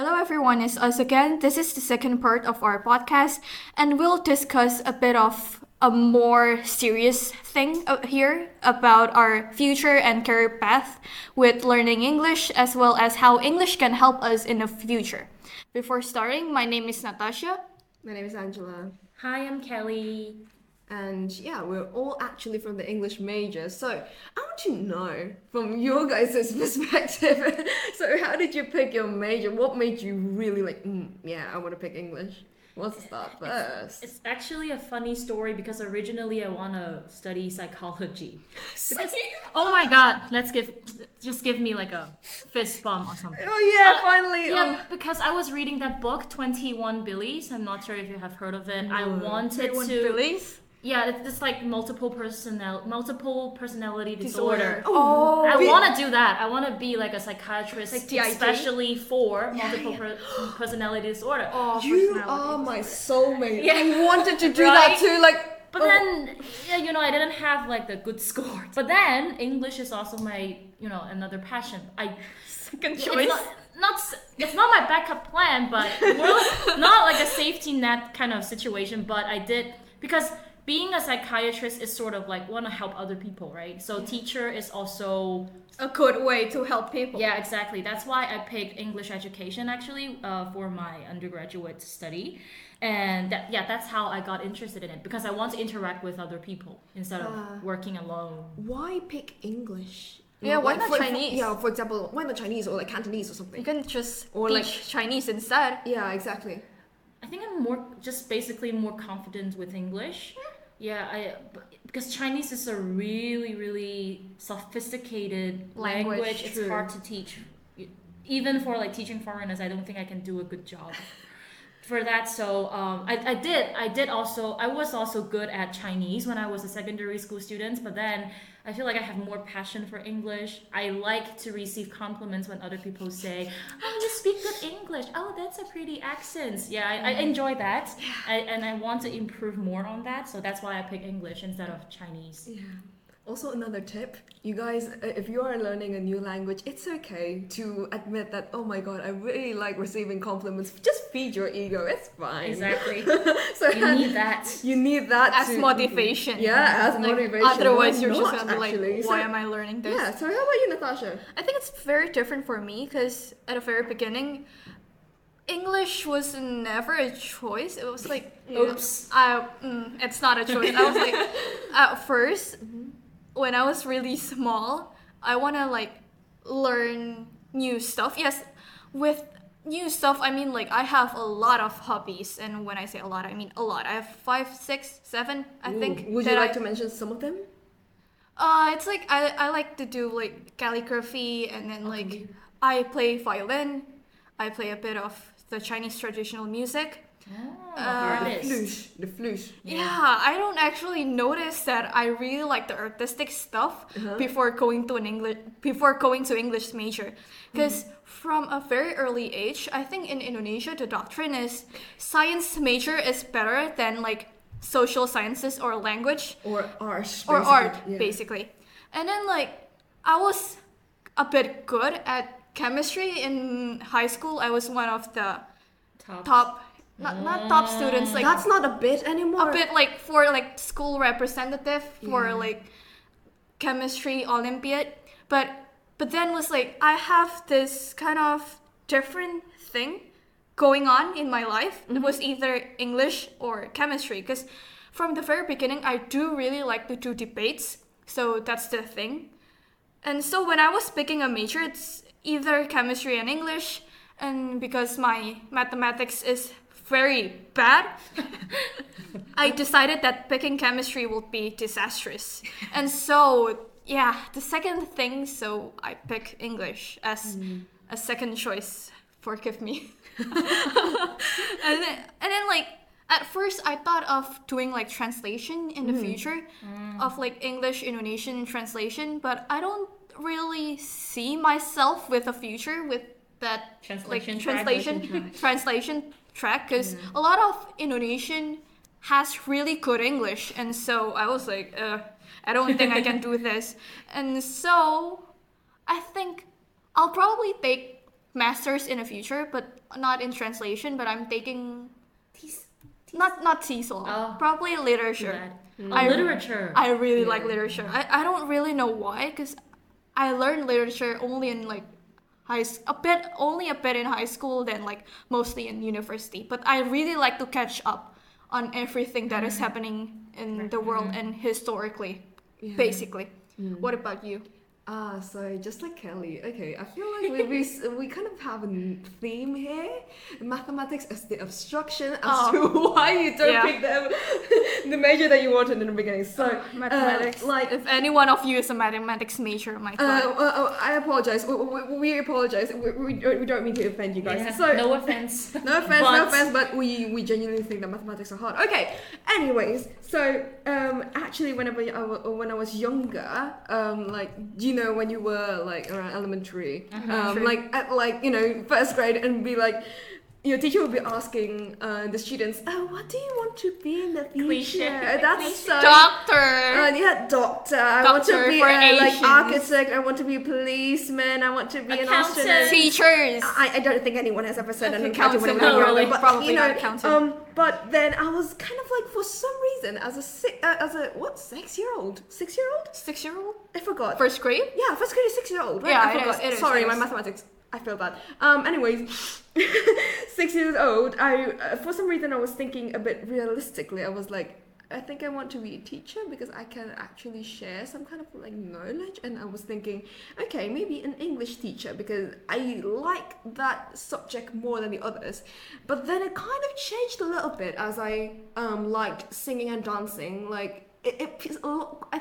Hello, everyone. It's us again. This is the second part of our podcast, and we'll discuss a bit of a more serious thing here about our future and career path with learning English, as well as how English can help us in the future. Before starting, my name is Nathasya. My name is Angela. Hi, I'm Kelly. And yeah, we're all actually from the English major. So I want to know from your guys' perspective. so how did you pick your major? What made you really like, mm, yeah, I want to pick English? Let's start first. It's actually a funny story because originally I want to study psychology. Because, oh my god, let's give, just give me like a fist bump or something. oh yeah, Uh, finally. Yeah, because I was reading that book, 21 Billies. I'm not sure if you have heard of it. I wanted to. Billies. Yeah, it's just like multiple personnel, multiple personality Disorder. disorder. Oh, I want to do that. I want to be like a psychiatrist, Like especially for multiple Per- personality disorder. Oh, you personality. are my soulmate. Yeah. I wanted to do that too. Like, But oh, then, yeah, you know, I didn't have like the good score. But then English is also my, you know, another passion. I second it's choice. not, not it's not my backup plan, but we're not like a safety net kind of situation. But I did because being a psychiatrist is sort of like want to help other people, right? So teacher is also a good way to help people. yeah, exactly. That's why I picked English education actually uh, for my undergraduate study, and that, yeah, that's how I got interested in it because I want to interact with other people instead of Ah. working alone. why pick English? Yeah, why not for- for- Chinese? yeah, for example, why not Chinese or like Cantonese or something? You can just Or teach like- Chinese instead. Yeah, exactly. I think I'm more just basically more confident with English. Yeah, I because Chinese is a really really sophisticated Language, language. It's hard to teach. Even for like teaching foreigners, I don't think I can do a good job. For that, so um, I, I did I did also I was also good at Chinese when I was a secondary school student, but then I feel like I have more passion for English. I like to receive compliments when other people say, "Oh, you speak good English. Oh, that's a pretty accent." Yeah, I, I enjoy that, I, and I want to improve more on that. So that's why I pick English instead of Chinese. Yeah. Also, another tip you guys, uh, if you are learning a new language, it's okay to admit that, oh my god, I really like receiving compliments. Just feed your ego, it's fine. Exactly. so you need that. You need that As to- motivation. Yeah, as Like, motivation. Otherwise, you're just not, gonna be like, actually? why So- am I learning this? Yeah, so how about you, Nathasya? I think it's very different for me because at the very beginning, English was never a choice. It was like, Oops. I, mm, it's not a choice. I was like, at first, when I was really small, I want to like learn new stuff. Yes, with new stuff, I mean like I have a lot of hobbies, and when I say a lot, I mean a lot. I have five, six, seven, I think. Would you like I- to mention some of them? uh, it's like I, I like to do like calligraphy and then like I play violin. I play a bit of the Chinese traditional music. Oh, Uh, artist. Flute. The flute. Yeah. I don't actually notice that I really like the artistic stuff Uh-huh. before going to an English before going to English major. Because from a very early age, I think in Indonesia the doctrine is science major is better than like social sciences or language. Or art. or basically. art Yeah. basically and then like i was a bit good at chemistry in high school i was one of the Top. top not, not top students like That's not a bit anymore. a bit like for like school representative for Yeah. like chemistry olympiad. But but then was like i have this kind of different thing going on in my life. It mm-hmm. was either english or chemistry because from the very beginning i do really like to do debates. So that's the thing. And so when i was picking a major it's either chemistry and english. And because my mathematics is very bad I decided that picking chemistry would be disastrous. And so, yeah, the second thing, so I pick English as mm. a second choice. Forgive me. and then, and then like at first I thought of doing like translation in the mm. future mm. of like English Indonesian translation, but I don't really see myself with a future with that Translation like translation translation track because a lot of Indonesian has really good English, and so I was like, uh, I don't think I can do this, and so I think I'll probably take masters in the future, but not in translation. But I'm taking not not TESOL, Oh. probably literature. Mm. I- literature. I really like literature. I, I don't really know why, because I learned literature only in like high a bit only a bit in high school, then like mostly in university. But I really like to catch up on everything that is mm-hmm. happening in the world mm-hmm. and historically, Yeah. basically. Mm. What about you? Ah, so just like Kelly. Okay, I feel like we we, we kind of have a theme here. Mathematics as the obstruction as Oh. to why you don't Yeah. pick the, the major that you wanted in the beginning. So uh, mathematics. like if any one of you is a mathematics major, my Uh, god. uh, uh, I apologize. We, we, we apologize. We, we, don't- we don't mean to offend you guys. Yeah, So no offense. no offense, no offense, but we, we genuinely think that mathematics are hard. Okay. Anyways, so um, actually, whenever I, when I was younger, um, like you know, when you were like around elementary, um, like at like you know first grade, and be like. Your teacher would be asking uh, the students, "Oh, what do you want to be in the future?" Cliche. That's Cliche. so Doctor. uh, yeah, doctor. I want to be for uh, like architect. I want to be a policeman. I want to be an Accountant. astronaut. Teachers. I, I don't think anyone has ever said an Okay, accountant when they accountant, were no, younger, really, but probably you know, not accountant. um, but then I was kind of like for some reason as a six, uh, as a what six year old, six year old, Six year old? I forgot. First grade? yeah, first grade is six year old. Right? Yeah, I forgot. is, it is, Sorry, it my mathematics. I feel bad. Um, anyways, six years old. I uh, for some reason I was thinking a bit realistically. I was like, I think I want to be a teacher because I can actually share some kind of like knowledge. And I was thinking, okay, maybe an English teacher because I like that subject more than the others. But then it kind of changed a little bit as I um liked singing and dancing. Like it, it a lot. I,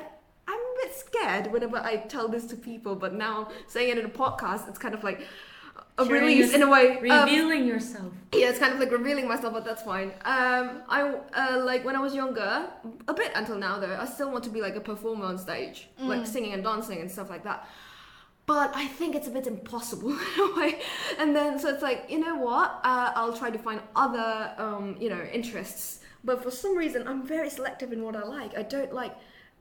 bit scared whenever I tell this to people, but now saying it in a podcast, it's kind of like a Sharing release in a way. Um, Revealing yourself. yeah, it's kind of like revealing myself, but that's fine. Um, I uh, like when I was younger, a bit until now though. I still want to be like a performer on stage, like singing and dancing and stuff like that. But I think it's a bit impossible in a way. And then so it's like, you know what? Uh, I'll try to find other, um, you know, interests. But for some reason, I'm very selective in what I like. I don't like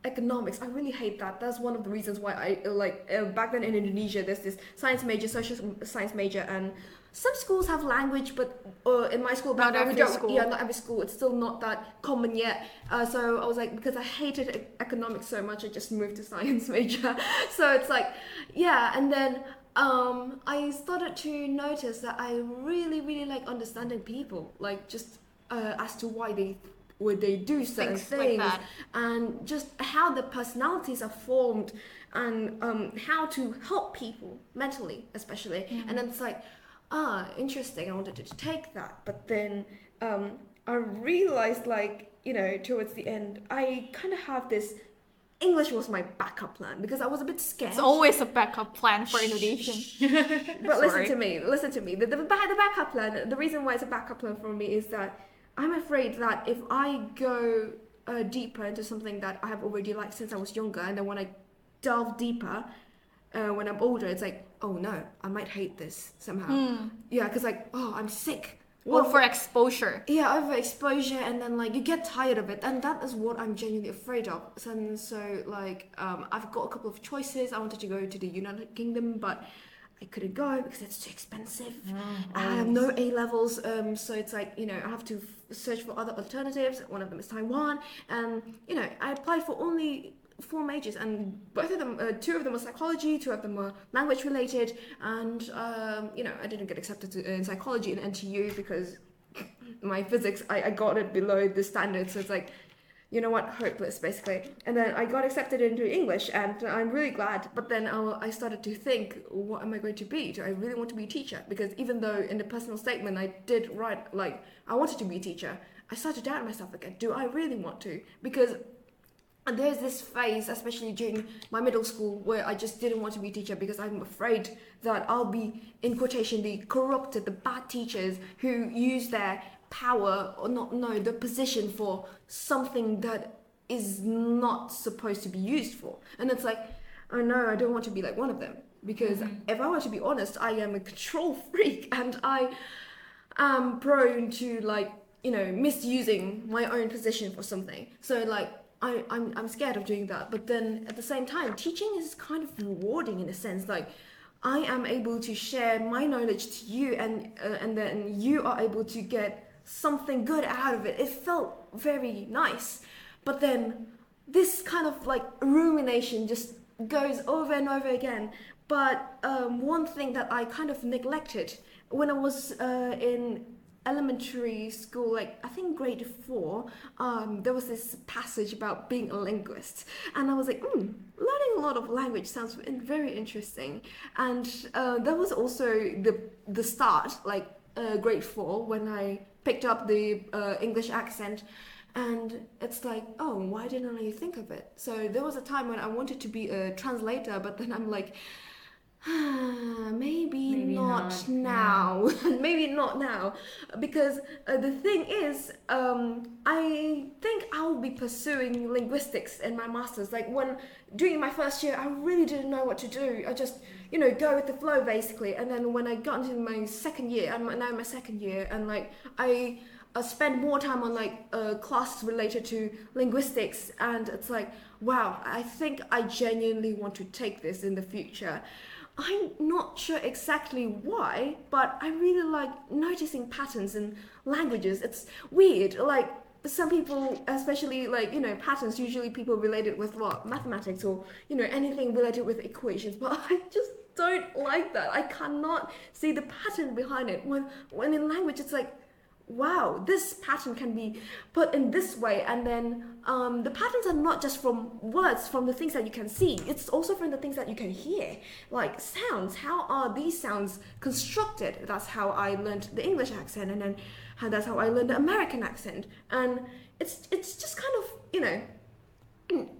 economics. I really hate that. That's one of the reasons why I uh, like uh, back then in Indonesia. There's this science major, social science major, and some schools have language, but uh, in my school back Not we every don't. school. Yeah, not every school. It's still not that common yet. Uh, so I was like, because I hated economics so much, I just moved to science major. so it's like, yeah, and then. Um, I started to notice that I really, really like understanding people, like just uh, as to why they would they do certain Things things, that. and just how the personalities are formed, and um, how to help people mentally, especially. And then it's like, ah, interesting. I wanted to take that, but then um, I realized, like you know, towards the end, I kind of have this. English was my backup plan because I was a bit scared. It's always a backup plan for Indonesian. But listen to me, listen to me. The, the, back, the backup plan, the reason why it's a backup plan for me is that I'm afraid that if I go uh, deeper into something that I have already liked since I was younger, and then when I delve deeper, uh, when I'm older, it's like, oh no, I might hate this somehow. Yeah, because like, oh, I'm sick. What- for exposure. yeah, over exposure, and then like you get tired of it, and that is what I'm genuinely afraid of. And so, like, um, I've got a couple of choices. I wanted to go to the United Kingdom, but I couldn't go because it's too expensive. I have no A levels, um, so it's like you know I have to search for other alternatives. One of them is Taiwan, and you know I applied for only four majors, and both of them, uh, two of them were psychology, two of them were language related, and um, you know I didn't get accepted to, in psychology in NTU because my physics I, I got it below the standard, so it's like you know what, hopeless basically. And then I got accepted into English, and I'm really glad. But then I, started to think, what am I going to be? Do I really want to be a teacher? Because even though in the personal statement I did write like I wanted to be a teacher, I started to doubt myself again. Do I really want to? Because there's this phase, especially during my middle school, where I just didn't want to be a teacher because I'm afraid that I'll be, in quotation, the corrupted, the bad teachers who use their power or not no the position for something that is not supposed to be used for. And it's like, oh no, I don't want to be like one of them because if I were to be honest, I am a control freak and I am prone to like you know misusing my own position for something. So like I I'm I'm scared of doing that. But then at the same time, teaching is kind of rewarding in a sense. Like I am able to share my knowledge to you, and uh, and then you are able to get something good out of it. It felt very nice, but then this kind of like rumination just goes over and over again. But um, one thing that I kind of neglected when I was uh, in elementary school, like I think grade four, um, there was this passage about being a linguist, and I was like, hmm, learning a lot of language sounds very interesting. And uh, that was also the the start, like uh, grade four, when I picked up the uh, English accent. And it's like, oh, why didn't I think of it? So there was a time when I wanted to be a translator, but then I'm like, maybe, maybe not, not, now. Maybe not now. Because uh, the thing is um, i think i'll be pursuing linguistics in my masters. Like when during my first year i really didn't know what to do. I just you know go with the flow basically. And then when i got into my second year i'm now in my second year and like i uh, spend more time on like uh, classes related to linguistics. And it's like wow i think i genuinely want to take this in the future I'm not sure exactly why, but I really like noticing patterns in languages. It's weird. Like some people, especially like you know patterns, usually people relate it with what mathematics or you know anything related with equations. But I just don't like that. I cannot see the pattern behind it. When when in language, it's like wow, this pattern can be put in this way. And then um, the patterns are not just from words, from the things that you can see, it's also from the things that you can hear, like sounds. How are these sounds constructed? That's how I learned the English accent, and then how, that's how I learned the American accent. And it's, it's just kind of, you know,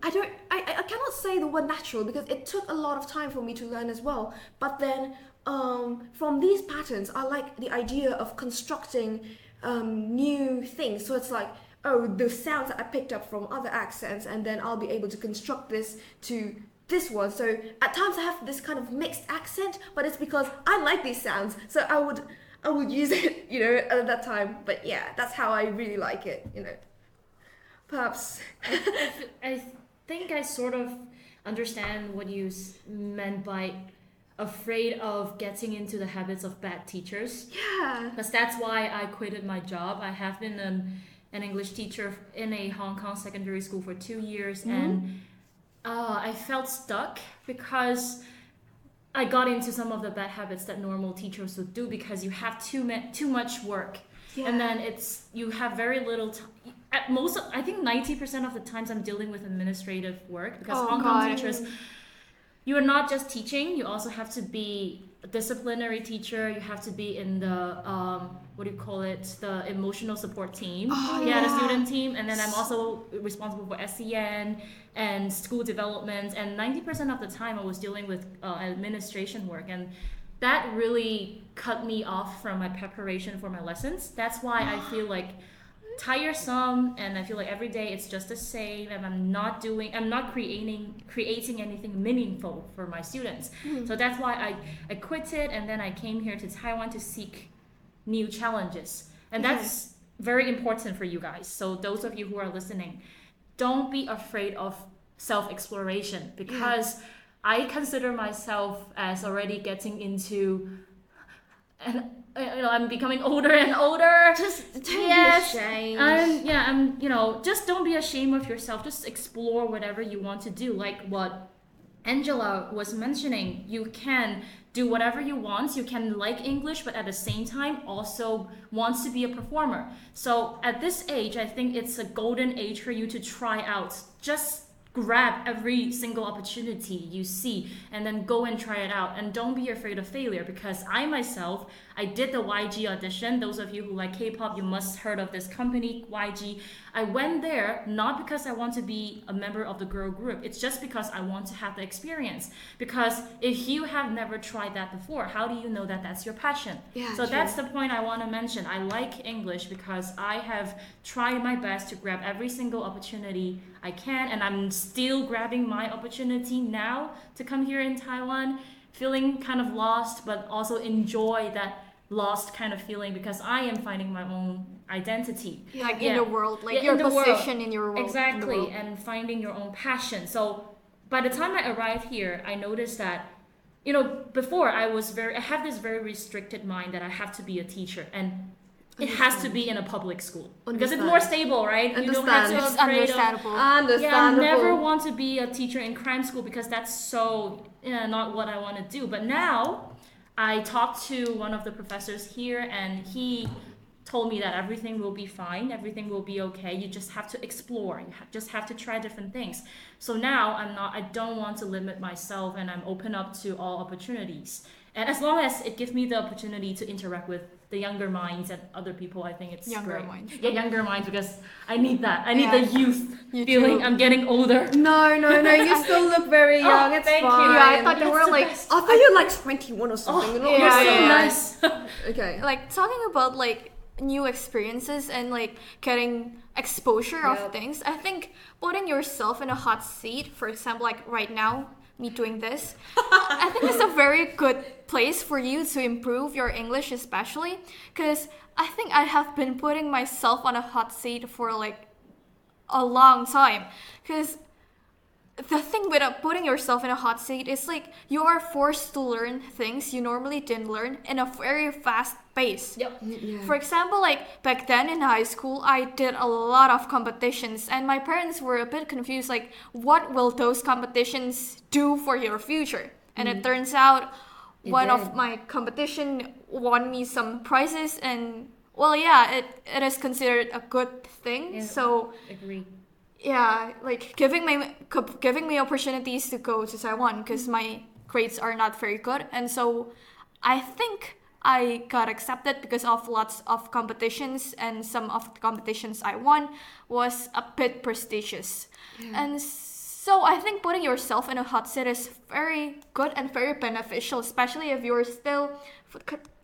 I don't I, I cannot say the word natural because it took a lot of time for me to learn as well. But then um, from these patterns, I like the idea of constructing um, new things. So it's like, oh, the sounds that I picked up from other accents, and then I'll be able to construct this to this one. So at times I have this kind of mixed accent, but it's because I like these sounds. So I would I would use it, you know, at that time. But yeah, that's how I really like it, you know. Perhaps. I, I, I think I sort of understand what you meant by afraid of getting into the habits of bad teachers. Yeah. Because that's why I quitted my job. I have been an, an English teacher in a Hong Kong secondary school for two years, mm-hmm. and uh, I felt stuck because I got into some of the bad habits that normal teachers would do because you have too ma- too much work. Yeah. And then it's you have very little time. At most, I think ninety percent of the times I'm dealing with administrative work because oh, Hong God. Kong teachers you are not just teaching you also have to be a disciplinary teacher you have to be in the um, what do you call it the emotional support team oh, yeah, yeah, the student team and then i'm also responsible for sen and school development and 90% of the time i was dealing with uh, administration work and that really cut me off from my preparation for my lessons that's why i feel like tiresome and I feel like every day it's just the same and I'm not doing I'm not creating creating anything meaningful for my students. Mm. So that's why I, I quit it and then I came here to Taiwan to seek new challenges. And that's very important for you guys. So those of you who are listening, don't be afraid of self-exploration because yeah. I consider myself as already getting into an uh, you know, I'm becoming older and older. Just don't yes, be ashamed. I'm, yeah, I'm, you know, just don't be ashamed of yourself. Just explore whatever you want to do. Like what Angela was mentioning, you can do whatever you want. You can like English, but at the same time also wants to be a performer. So at this age, I think it's a golden age for you to try out. Just grab every single opportunity you see and then go and try it out and don't be afraid of failure because i myself i did the yg audition. Those of you who like k-pop you must heard of this company yg i went there not because i want to be a member of the girl group. It's just because i want to have the experience. Because if you have never tried that before how do you know that that's your passion? Yeah, so true. that's the point i want to mention. I like english because i have tried my best to grab every single opportunity I can, and I'm still grabbing my opportunity now to come here in Taiwan, feeling kind of lost, but also enjoy that lost kind of feeling because I am finding my own identity. Like yeah. in the world, like yeah, your in position world. in your world. Exactly, and finding your own passion. So by the time I arrived here, I noticed that you know, before I was very, I have this very restricted mind that I have to be a teacher and it has to be in a public school because it's more stable, right? You don't have to It's afraid of- understandable. yeah, I never want to be a teacher in crime school because that's so yeah, not what I want to do. But now I talked to one of the professors here and he told me that everything will be fine, everything will be okay. You just have to explore. You ha- just have to try different things. So now I'm not I don't want to limit myself and I'm open up to all opportunities. And as long as it gives me the opportunity to interact with the younger minds and other people, I think it's Younger great. minds. Yeah, younger minds because I need that. I need Yeah. the youth You feeling. too. I'm getting older. No, no, no. You still look very Oh, young. it's thank you. fine. Yeah, I thought you were like best. I thought you were like 21 or something. Oh, not you're Yeah, so yeah, yeah. nice. Okay. like talking about like new experiences and like getting exposure Yeah. of things i think putting yourself in a hot seat for example like right now me doing this. I think it's a very good place for you to improve your english especially because i think i have been putting myself on a hot seat for like a long time. Because the thing with uh, putting yourself in a hot seat is like you are forced to learn things you normally didn't learn in a very fast pace. Yep. Yeah. For example, like back then in high school, I did a lot of competitions, and my parents were a bit confused like, what will those competitions do for your future? And it mm-hmm. turns out It one did. of my competition won me some prizes, and well, yeah, it, it is considered a good thing. Yeah. So Agree. yeah, like giving me giving me opportunities to go to Taiwan because mm-hmm. my grades are not very good, and so I think I got accepted because of lots of competitions, and some of the competitions I won was a bit prestigious, and so I think putting yourself in a hot seat is very good and very beneficial, especially if you're still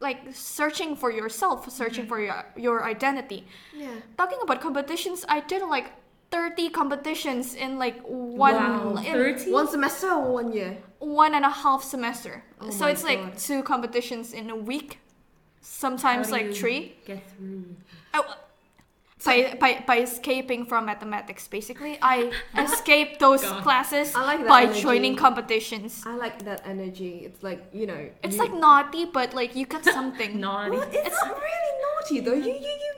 like searching for yourself, searching mm-hmm. for your your identity. Yeah. talking about competitions, I did like 30 competitions in like one wow. in One semester or one year? one and a half semester. Oh so my it's like two competitions in a week, How sometimes do like you three. Get through. Oh, by, by, by escaping from mathematics, basically, I escaped those God. classes I like by energy. joining competitions. I like that energy. It's like you know. It's you- like naughty, but like you got something. Naughty. Well, it's, not really naughty though. You you you being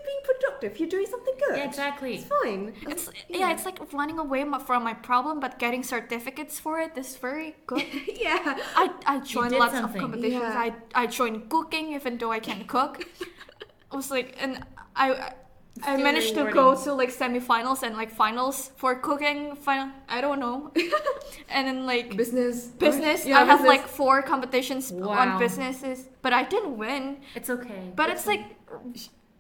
productive. You're doing something good. Yeah, exactly. It's fine. It's yeah, it's like running away from my problem, but getting certificates for it is very good. yeah. I, I joined lots something. of competitions. Yeah. I, I joined cooking even though I can't cook. I was like, and I I Still managed to go to like semifinals and like finals for cooking. Final, I don't know. and then like Business. business, Yeah, I have like four competitions Wow. on businesses, but I didn't win. It's okay. But it's like,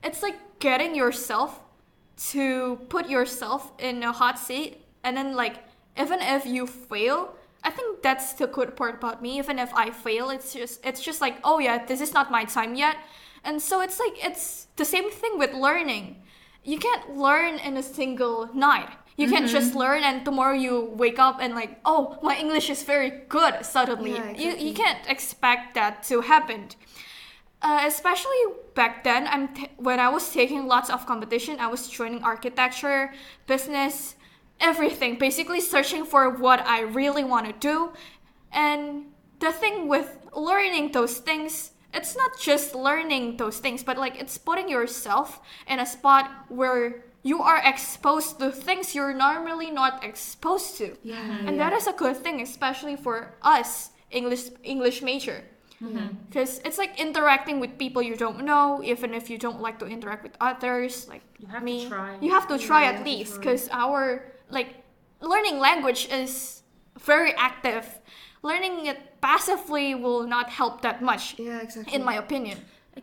it's like getting yourself to put yourself in a hot seat, and then like even if you fail, I think that's the good part about me. Even if I fail, it's just it's just like oh yeah, this is not my time yet, and so it's like it's the same thing with learning. You can't learn in a single night. You can't just Mm-hmm. learn and tomorrow you wake up and like oh my English is very good suddenly. Yeah, You you can't expect that to happen. Uh, especially back then, I'm t- when I was taking lots of competition, I was joining architecture, business, everything. Basically, searching for what I really want to do. And the thing with learning those things, it's not just learning those things, but like it's putting yourself in a spot where you are exposed to things you're normally not exposed to. Yeah. And that is a good thing, especially for us English English major Mm-hmm. because it's like interacting with people you don't know even if you don't like to interact with others like You have to me. try. you have to try at least because our like learning language is very active. Learning it passively will not help that much Yeah, exactly. in my opinion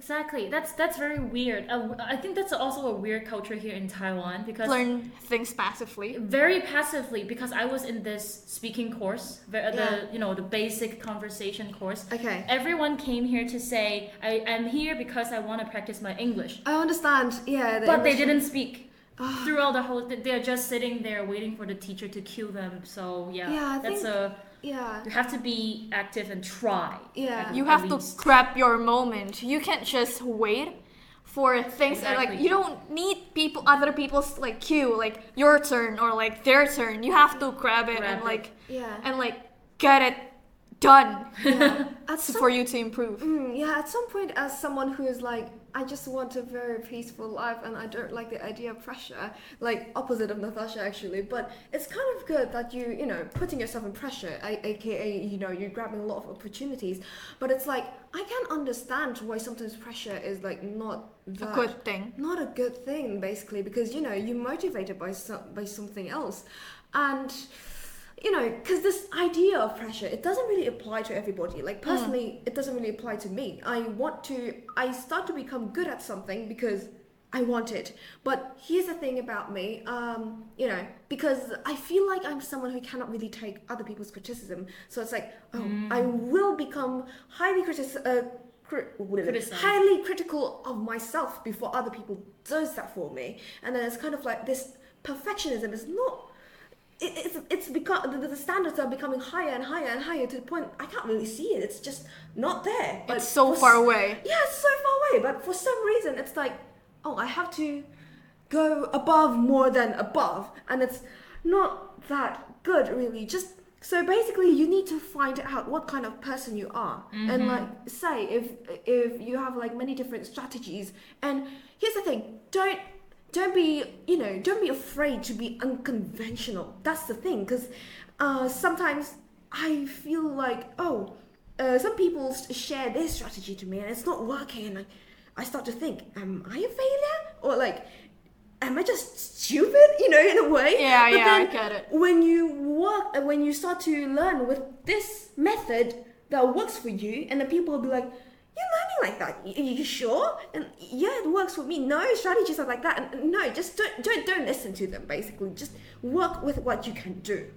Exactly. That's that's very weird. Uh, I think that's also a weird culture here in Taiwan because learn things passively very passively because I was in this speaking course, the, Yeah. the you know the basic conversation course. Okay. Everyone came here to say I am here because I want to practice my English, I understand. Yeah. the but they didn't speak. Ah. Throughout the whole, they're just sitting there waiting for the teacher to cue them. So yeah, Yeah, that's think- a Yeah. you have to be active and try. Yeah. at- you have to least. grab your moment you can't just wait for things and like you don't need people other people's like cue like your turn or like their turn you have to grab it Grab and it. like Yeah. and like get it done At some for you to improve. Mm, yeah, at some point, as someone who is like, I just want a very peaceful life and I don't like the idea of pressure, like opposite of Nathasya actually, but it's kind of good that you, you know, putting yourself in pressure, I- aka, you know, you're grabbing a lot of opportunities, but it's like, I can understand why sometimes pressure is like not A good thing. not a good thing basically because you know you're motivated by some, by something else. And you know because this idea of pressure it doesn't really apply to everybody. Like personally it doesn't really apply to me. I want to i start to become good at something because i want it. But here's the thing about me um you know because i feel like i'm someone who cannot really take other people's criticism. So it's like oh i will become highly critic uh, cri- what is it? Criticize. highly critical of myself before other people does that for me. And then it's kind of like this perfectionism is not it, it's it's become the, the standards are becoming higher and higher and higher to the point I can't really see it. It's just not there. But It's so far away. Yeah, it's so far away. But for some reason, it's like, oh, I have to go above more than above, and it's not that good, really. Just so basically, you need to find out what kind of person you are, and mm-hmm. like say if if you have like many different strategies. And here's the thing: don't don't be you know don't be afraid to be unconventional. That's the thing because uh, sometimes i feel like oh uh, some people share their strategy to me and it's not working and I, I start to think am i a failure? Or like am i just stupid you know in a way? Yeah, But yeah, I get it. when you work when you start to learn with this method that works for you and the people will be like you're learning like that Are you, sure and yeah it works for me no strategies are like that and no just don't don't, don't listen to them basically just work with what you can do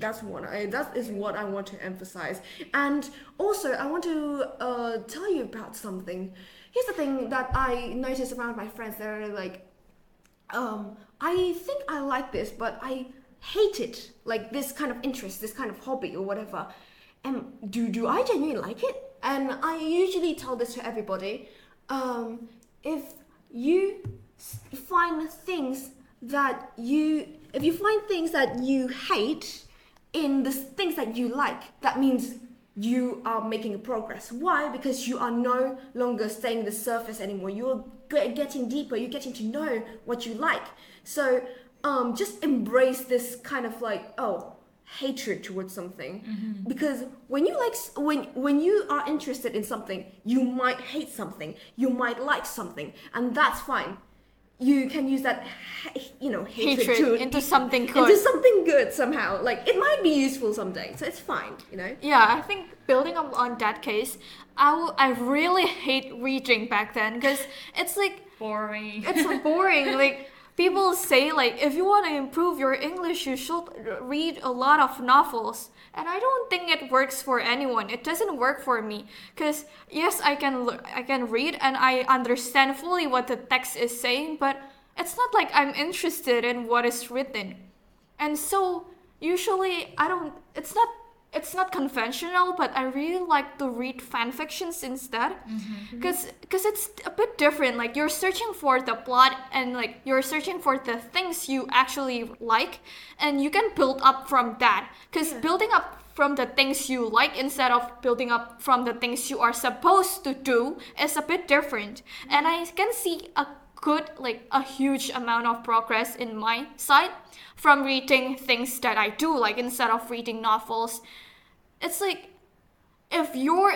that's what I that is what I want to emphasize. And also I want to uh, tell you about something. Here's the thing that I notice around my friends. They're like, um, I think I like this, but I hate it. Like this kind of interest, this kind of hobby or whatever. And do do I genuinely like it? And I usually tell this to everybody. Um, if you find things that you if you find things that you hate in the things that you like that means you are making progress. Why? Because you are no longer staying the surface anymore. You're getting deeper. You're getting to know what you like. So um just embrace this kind of like oh hatred towards something. Mm-hmm. Because when you like when when you are interested in something you might hate something you might like something and that's fine. You can use that you know hatred, Hatred to, into something good. into something good somehow. Like it might be useful someday so it's fine you know? Yeah, I think building up on that case, I will- I really hate reading back then because it's like Boring. it's so boring. like people say like if you want to improve your English, you should read a lot of novels. And I don't think it works for anyone. It doesn't work for me because yes, I can l- I can read and I understand fully what the text is saying, but it's not like I'm interested in what is written. And so usually I don't it's not it's not conventional, but I really like to read fan fictions instead. Mm-hmm. Cuz cuz it's a bit different. Like you're searching for the plot and like you're searching for the things you actually like and you can build up from that. Cuz building up from the things you like instead of building up from the things you are supposed to do is a bit different. And mm-hmm. I can see a good like a huge amount of progress in my side from reading things that I do like instead of reading novels. It's like if you're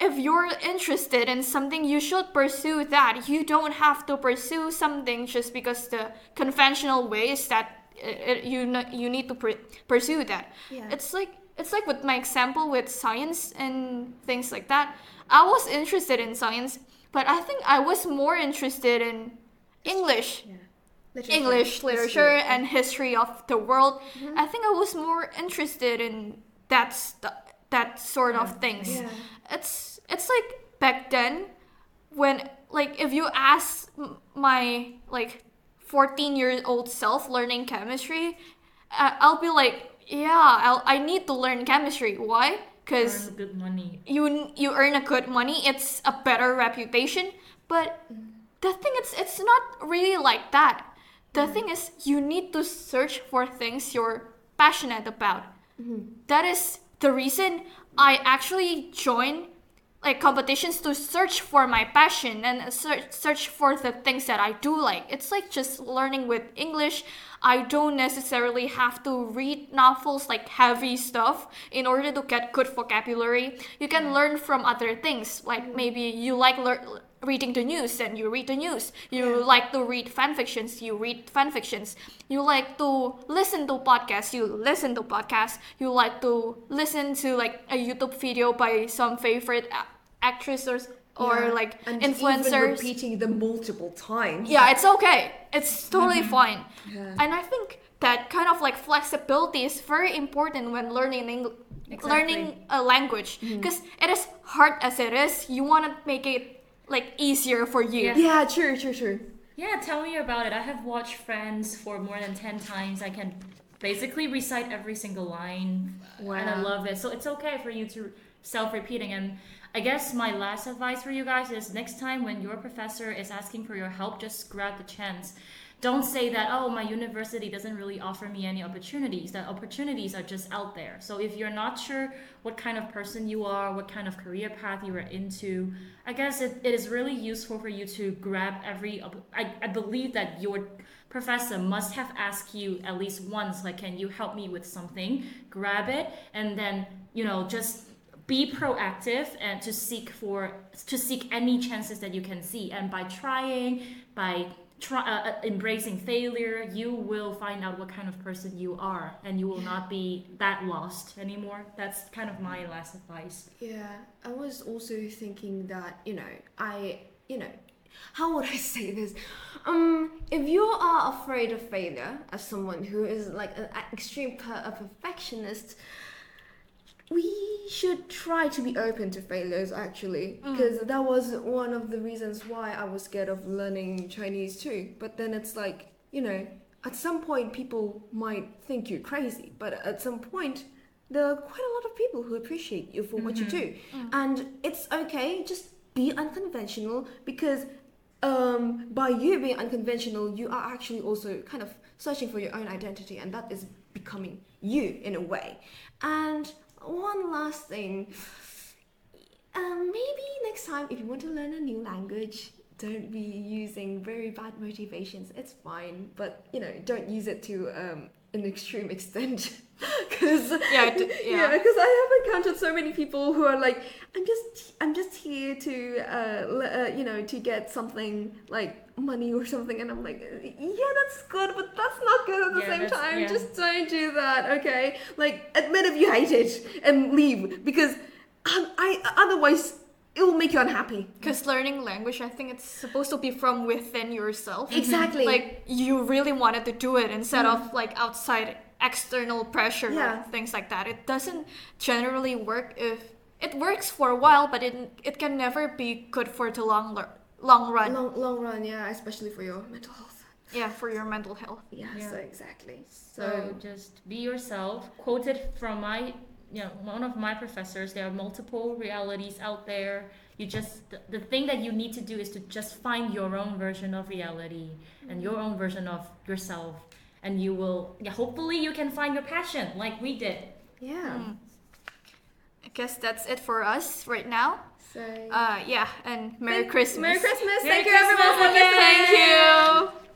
if you're interested in something you should pursue that. You don't have to pursue something just because the conventional way is that it, it- you n- you need to pr- pursue that. Yeah. it's like it's like with my example with science and things like that. I was interested in science but i think i was more interested in english Literature, English literature history. and history of the world. I think I was more interested in that st- that sort of things. Yeah. It's it's like back then when like if you ask my like 14 year old self learning chemistry, uh, I'll be like, yeah, I'll, I need to learn chemistry. Why? Because good money. you you earn a good money it's a better reputation but the thing is it's not really like that the mm-hmm. thing is you need to search for things you're passionate about mm-hmm. that is the reason I actually join like competitions to search for my passion and search search for the things that I do like. It's like just learning with English. I don't necessarily have to read novels like heavy stuff in order to get good vocabulary. You can learn from other things. Like mm-hmm. maybe you like lear- reading the news and you read the news. You like to read fan fictions, you read fan fictions. You like to listen to podcasts, you listen to podcasts. You like to listen to like a YouTube video by some favorite a- actress or, or Yeah. like and Even influencers. repeating them multiple times. Yeah, it's okay. It's totally mm-hmm. fine. Yeah. And I think that kind of like flexibility is very important when learning Eng- Exactly. learning a language mm-hmm. because it is hard as it is. You want to make it like easier for you. Yeah. Yeah, true, true, true. Yeah, tell me about it. I have watched Friends for more than 10 times. I can basically recite every single line. And I love it. So it's okay for you to self repeating. And I guess my last advice for you guys is next time when your professor is asking for your help, just grab the chance. Don't say that, oh, my university doesn't really offer me any opportunities. That opportunities are just out there. So if you're not sure what kind of person you are, what kind of career path you are into, I guess it, it is really useful for you to grab every. I, I believe that your professor must have asked you at least once, like, can you help me with something? Grab it, and then, you know, just be proactive and to seek for to seek any chances that you can see. And by trying by try, uh, uh, embracing failure you will find out what kind of person you are and you will not be that lost anymore. That's kind of my last advice. Yeah, I was also thinking that, you know, I, you know, how would I say this? Um, if you are afraid of failure as someone who is like an extreme per- a perfectionist, we should try to be open to failures actually mm. because that was one of the reasons why I was scared of learning Chinese too. But then it's like, you know, at some point people might think you're crazy, but at some point there are quite a lot of people who appreciate you for what you do. Mm-hmm. Mm. And it's okay, just be unconventional because um, by you being unconventional, you are actually also kind of searching for your own identity, and that is becoming you in a way. And one last thing, um, maybe next time if you want to learn a new language, don't be using very bad motivations. It's fine, but you know, don't use it to um, an extreme extent. Because Yeah, d- yeah. because I have encountered so many people who are like, I'm just I'm just here to uh, le- uh, you know to get something like money or something, and I'm like, yeah, that's good, but that's not good at the Yeah, same time. yeah. Just don't do that, okay? Like, admit if you hate it and leave because um, I otherwise it will make you unhappy. Because learning language, I think it's supposed to be from within yourself. Exactly. Like you really wanted to do it instead of like outside external pressure Yeah. or things like that. It doesn't generally work if it works for a while, but it it can never be good for the long lo- long run. long long run, yeah, especially for your mental health. Yeah, for your mental health. Yeah, Yeah. so exactly. So just be yourself. Quoted from my, you know, one of my professors. There are multiple realities out there. You just the, the thing that you need to do is to just find your own version of reality and your own version of yourself, and you will. Yeah, hopefully you can find your passion like we did. yeah. Mm. I guess that's it for us right now. So Uh, yeah, and Merry Christmas. Merry Christmas. Merry Thank you everyone for listening. Thank you.